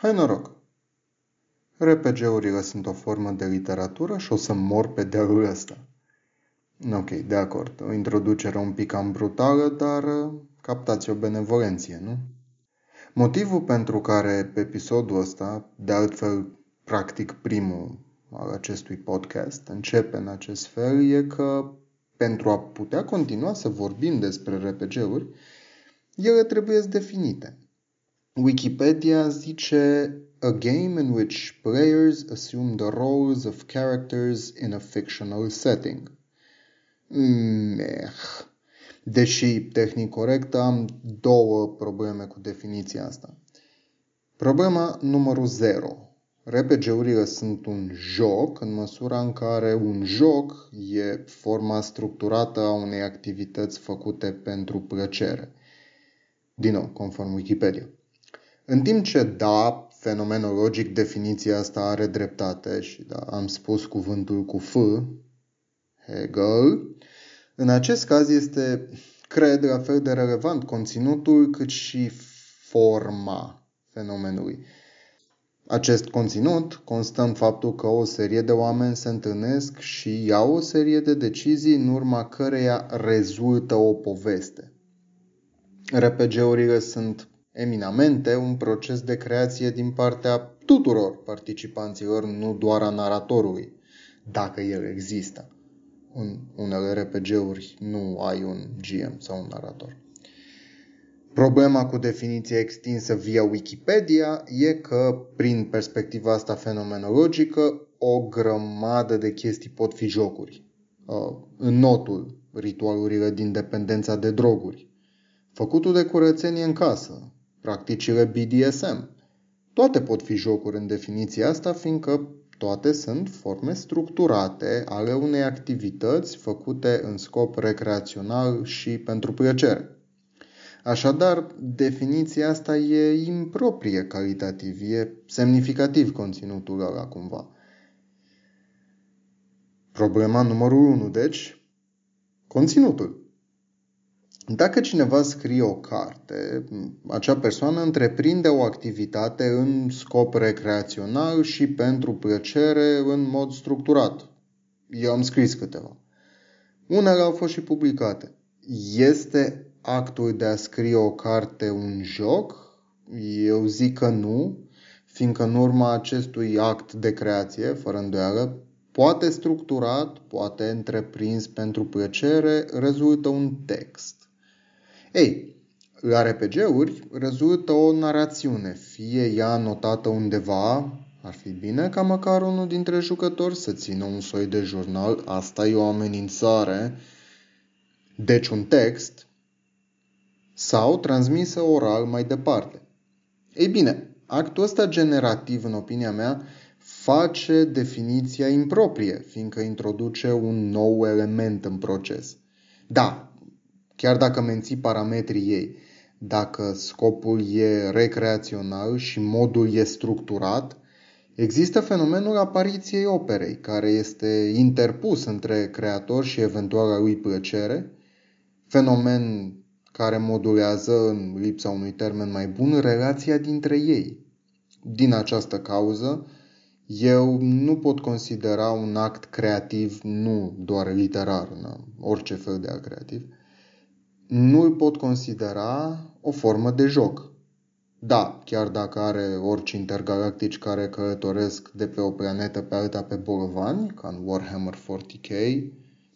Hai noroc! RPG-urile sunt o formă de literatură și o să mor pe dealul ăsta. Ok, de acord. O introducere un pic cam brutală, dar uh, captați o benevolenție, nu? Motivul pentru care pe episodul ăsta, de altfel practic primul al acestui podcast, începe în acest fel, e că pentru a putea continua să vorbim despre RPG-uri, ele trebuie definite. Wikipedia zice a game in which players assume the roles of characters in a fictional setting. Meh. Deși tehnic corect, am două probleme cu definiția asta. Problema numărul 0. RPG-urile sunt un joc în măsura în care un joc e forma structurată a unei activități făcute pentru plăcere. Din nou, conform Wikipedia. În timp ce, da, fenomenologic definiția asta are dreptate și da, am spus cuvântul cu F, Hegel, în acest caz este, cred, la fel de relevant conținutul cât și forma fenomenului. Acest conținut constă în faptul că o serie de oameni se întâlnesc și iau o serie de decizii în urma căreia rezultă o poveste. RPG-urile sunt eminamente un proces de creație din partea tuturor participanților, nu doar a naratorului, dacă el există. În unele RPG-uri nu ai un GM sau un narator. Problema cu definiția extinsă via Wikipedia e că, prin perspectiva asta fenomenologică, o grămadă de chestii pot fi jocuri. Uh, în notul, ritualurile din dependența de droguri, făcutul de curățenie în casă, practicile BDSM. Toate pot fi jocuri în definiția asta, fiindcă toate sunt forme structurate ale unei activități făcute în scop recreațional și pentru plăcere. Așadar, definiția asta e improprie calitativ, e semnificativ conținutul ăla cumva. Problema numărul 1, deci, conținutul. Dacă cineva scrie o carte, acea persoană întreprinde o activitate în scop recreațional și pentru plăcere în mod structurat. Eu am scris câteva. Unele au fost și publicate. Este actul de a scrie o carte un joc? Eu zic că nu, fiindcă în urma acestui act de creație, fără îndoială, poate structurat, poate întreprins pentru plăcere, rezultă un text. Ei, la RPG-uri rezultă o narațiune, fie ea notată undeva, ar fi bine ca măcar unul dintre jucători să țină un soi de jurnal, asta e o amenințare, deci un text, sau transmisă oral mai departe. Ei bine, actul ăsta generativ, în opinia mea, face definiția improprie, fiindcă introduce un nou element în proces. Da, chiar dacă menții parametrii ei. Dacă scopul e recreațional și modul e structurat, există fenomenul apariției operei, care este interpus între creator și eventuala lui plăcere, fenomen care modulează, în lipsa unui termen mai bun, relația dintre ei. Din această cauză, eu nu pot considera un act creativ nu doar literar, orice fel de act creativ, nu îl pot considera o formă de joc. Da, chiar dacă are orice intergalactici care călătoresc de pe o planetă pe alta pe bolovani, ca în Warhammer 40k,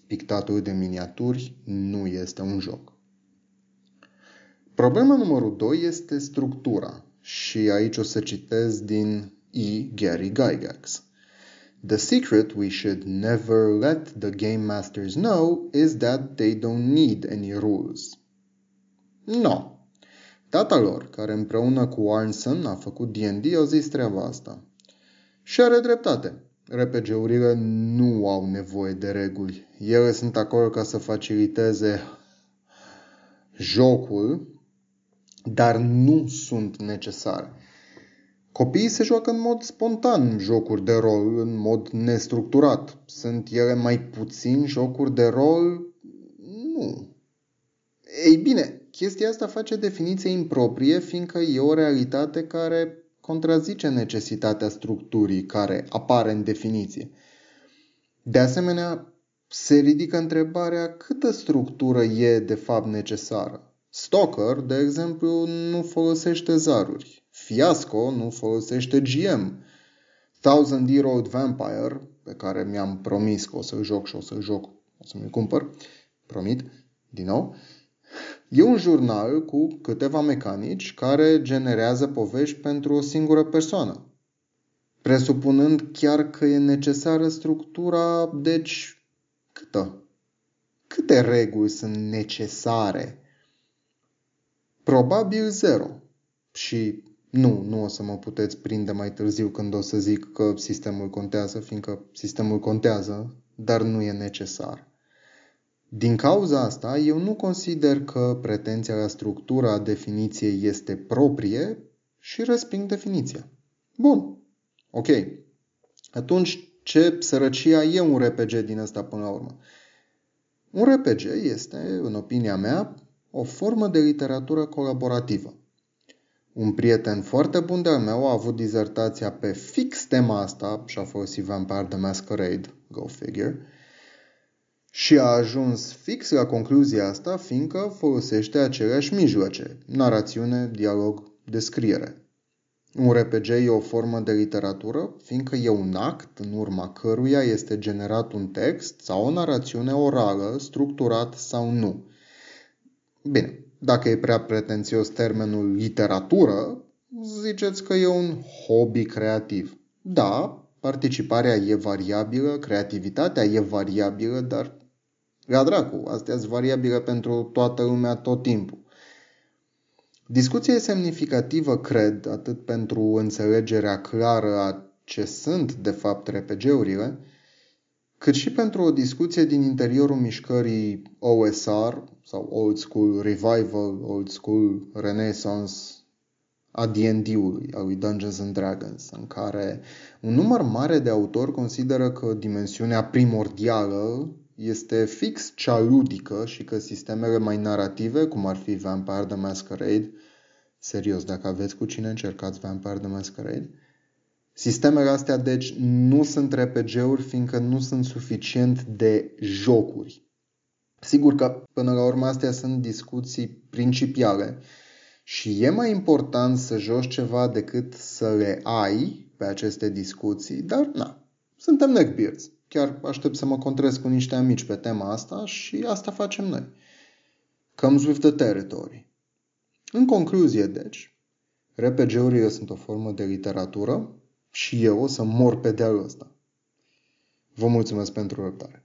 pictatul de miniaturi nu este un joc. Problema numărul 2 este structura și aici o să citez din E. Gary Gygax. The secret we should never let the game masters know is that they don't need any rules. No. Tata lor, care împreună cu Arnson a făcut D&D, au zis treaba asta. Și are dreptate. RPG-urile nu au nevoie de reguli. Ele sunt acolo ca să faciliteze jocul, dar nu sunt necesare. Copiii se joacă în mod spontan jocuri de rol, în mod nestructurat. Sunt ele mai puțin jocuri de rol? Nu. Ei bine, chestia asta face definiție improprie, fiindcă e o realitate care contrazice necesitatea structurii care apare în definiție. De asemenea, se ridică întrebarea câtă structură e de fapt necesară. Stoker, de exemplu, nu folosește zaruri. Fiasco nu folosește GM. Thousand Year Old Vampire, pe care mi-am promis că o să-l joc și o să-l joc, o să mi-l cumpăr, promit, din nou, e un jurnal cu câteva mecanici care generează povești pentru o singură persoană. Presupunând chiar că e necesară structura, deci câtă? Câte reguli sunt necesare? Probabil zero. Și nu, nu o să mă puteți prinde mai târziu când o să zic că sistemul contează, fiindcă sistemul contează, dar nu e necesar. Din cauza asta, eu nu consider că pretenția la structura definiției este proprie și resping definiția. Bun, ok. Atunci, ce sărăcia e un RPG din ăsta până la urmă? Un RPG este, în opinia mea, o formă de literatură colaborativă. Un prieten foarte bun de-al meu a avut dizertația pe fix tema asta și a folosit Vampire the Masquerade, go figure, și a ajuns fix la concluzia asta fiindcă folosește aceleași mijloace, narațiune, dialog, descriere. Un RPG e o formă de literatură fiindcă e un act în urma căruia este generat un text sau o narațiune orală, structurat sau nu. Bine, dacă e prea pretențios termenul literatură, ziceți că e un hobby creativ. Da, participarea e variabilă, creativitatea e variabilă, dar la dracu, astea sunt variabile pentru toată lumea tot timpul. Discuția e semnificativă, cred, atât pentru înțelegerea clară a ce sunt, de fapt, RPG-urile, cât și pentru o discuție din interiorul mișcării OSR sau Old School Revival, Old School Renaissance a D&D-ului, a lui Dungeons and Dragons, în care un număr mare de autori consideră că dimensiunea primordială este fix cea ludică și că sistemele mai narrative, cum ar fi Vampire the Masquerade, serios, dacă aveți cu cine încercați Vampire the Masquerade, Sistemele astea, deci, nu sunt RPG-uri fiindcă nu sunt suficient de jocuri. Sigur că, până la urmă, astea sunt discuții principiale și e mai important să joci ceva decât să le ai pe aceste discuții, dar, na, suntem neckbeards. Chiar aștept să mă contrez cu niște amici pe tema asta și asta facem noi. Comes with the territory. În concluzie, deci, RPG-urile sunt o formă de literatură și eu o să mor pe dealul ăsta. Vă mulțumesc pentru răbdare.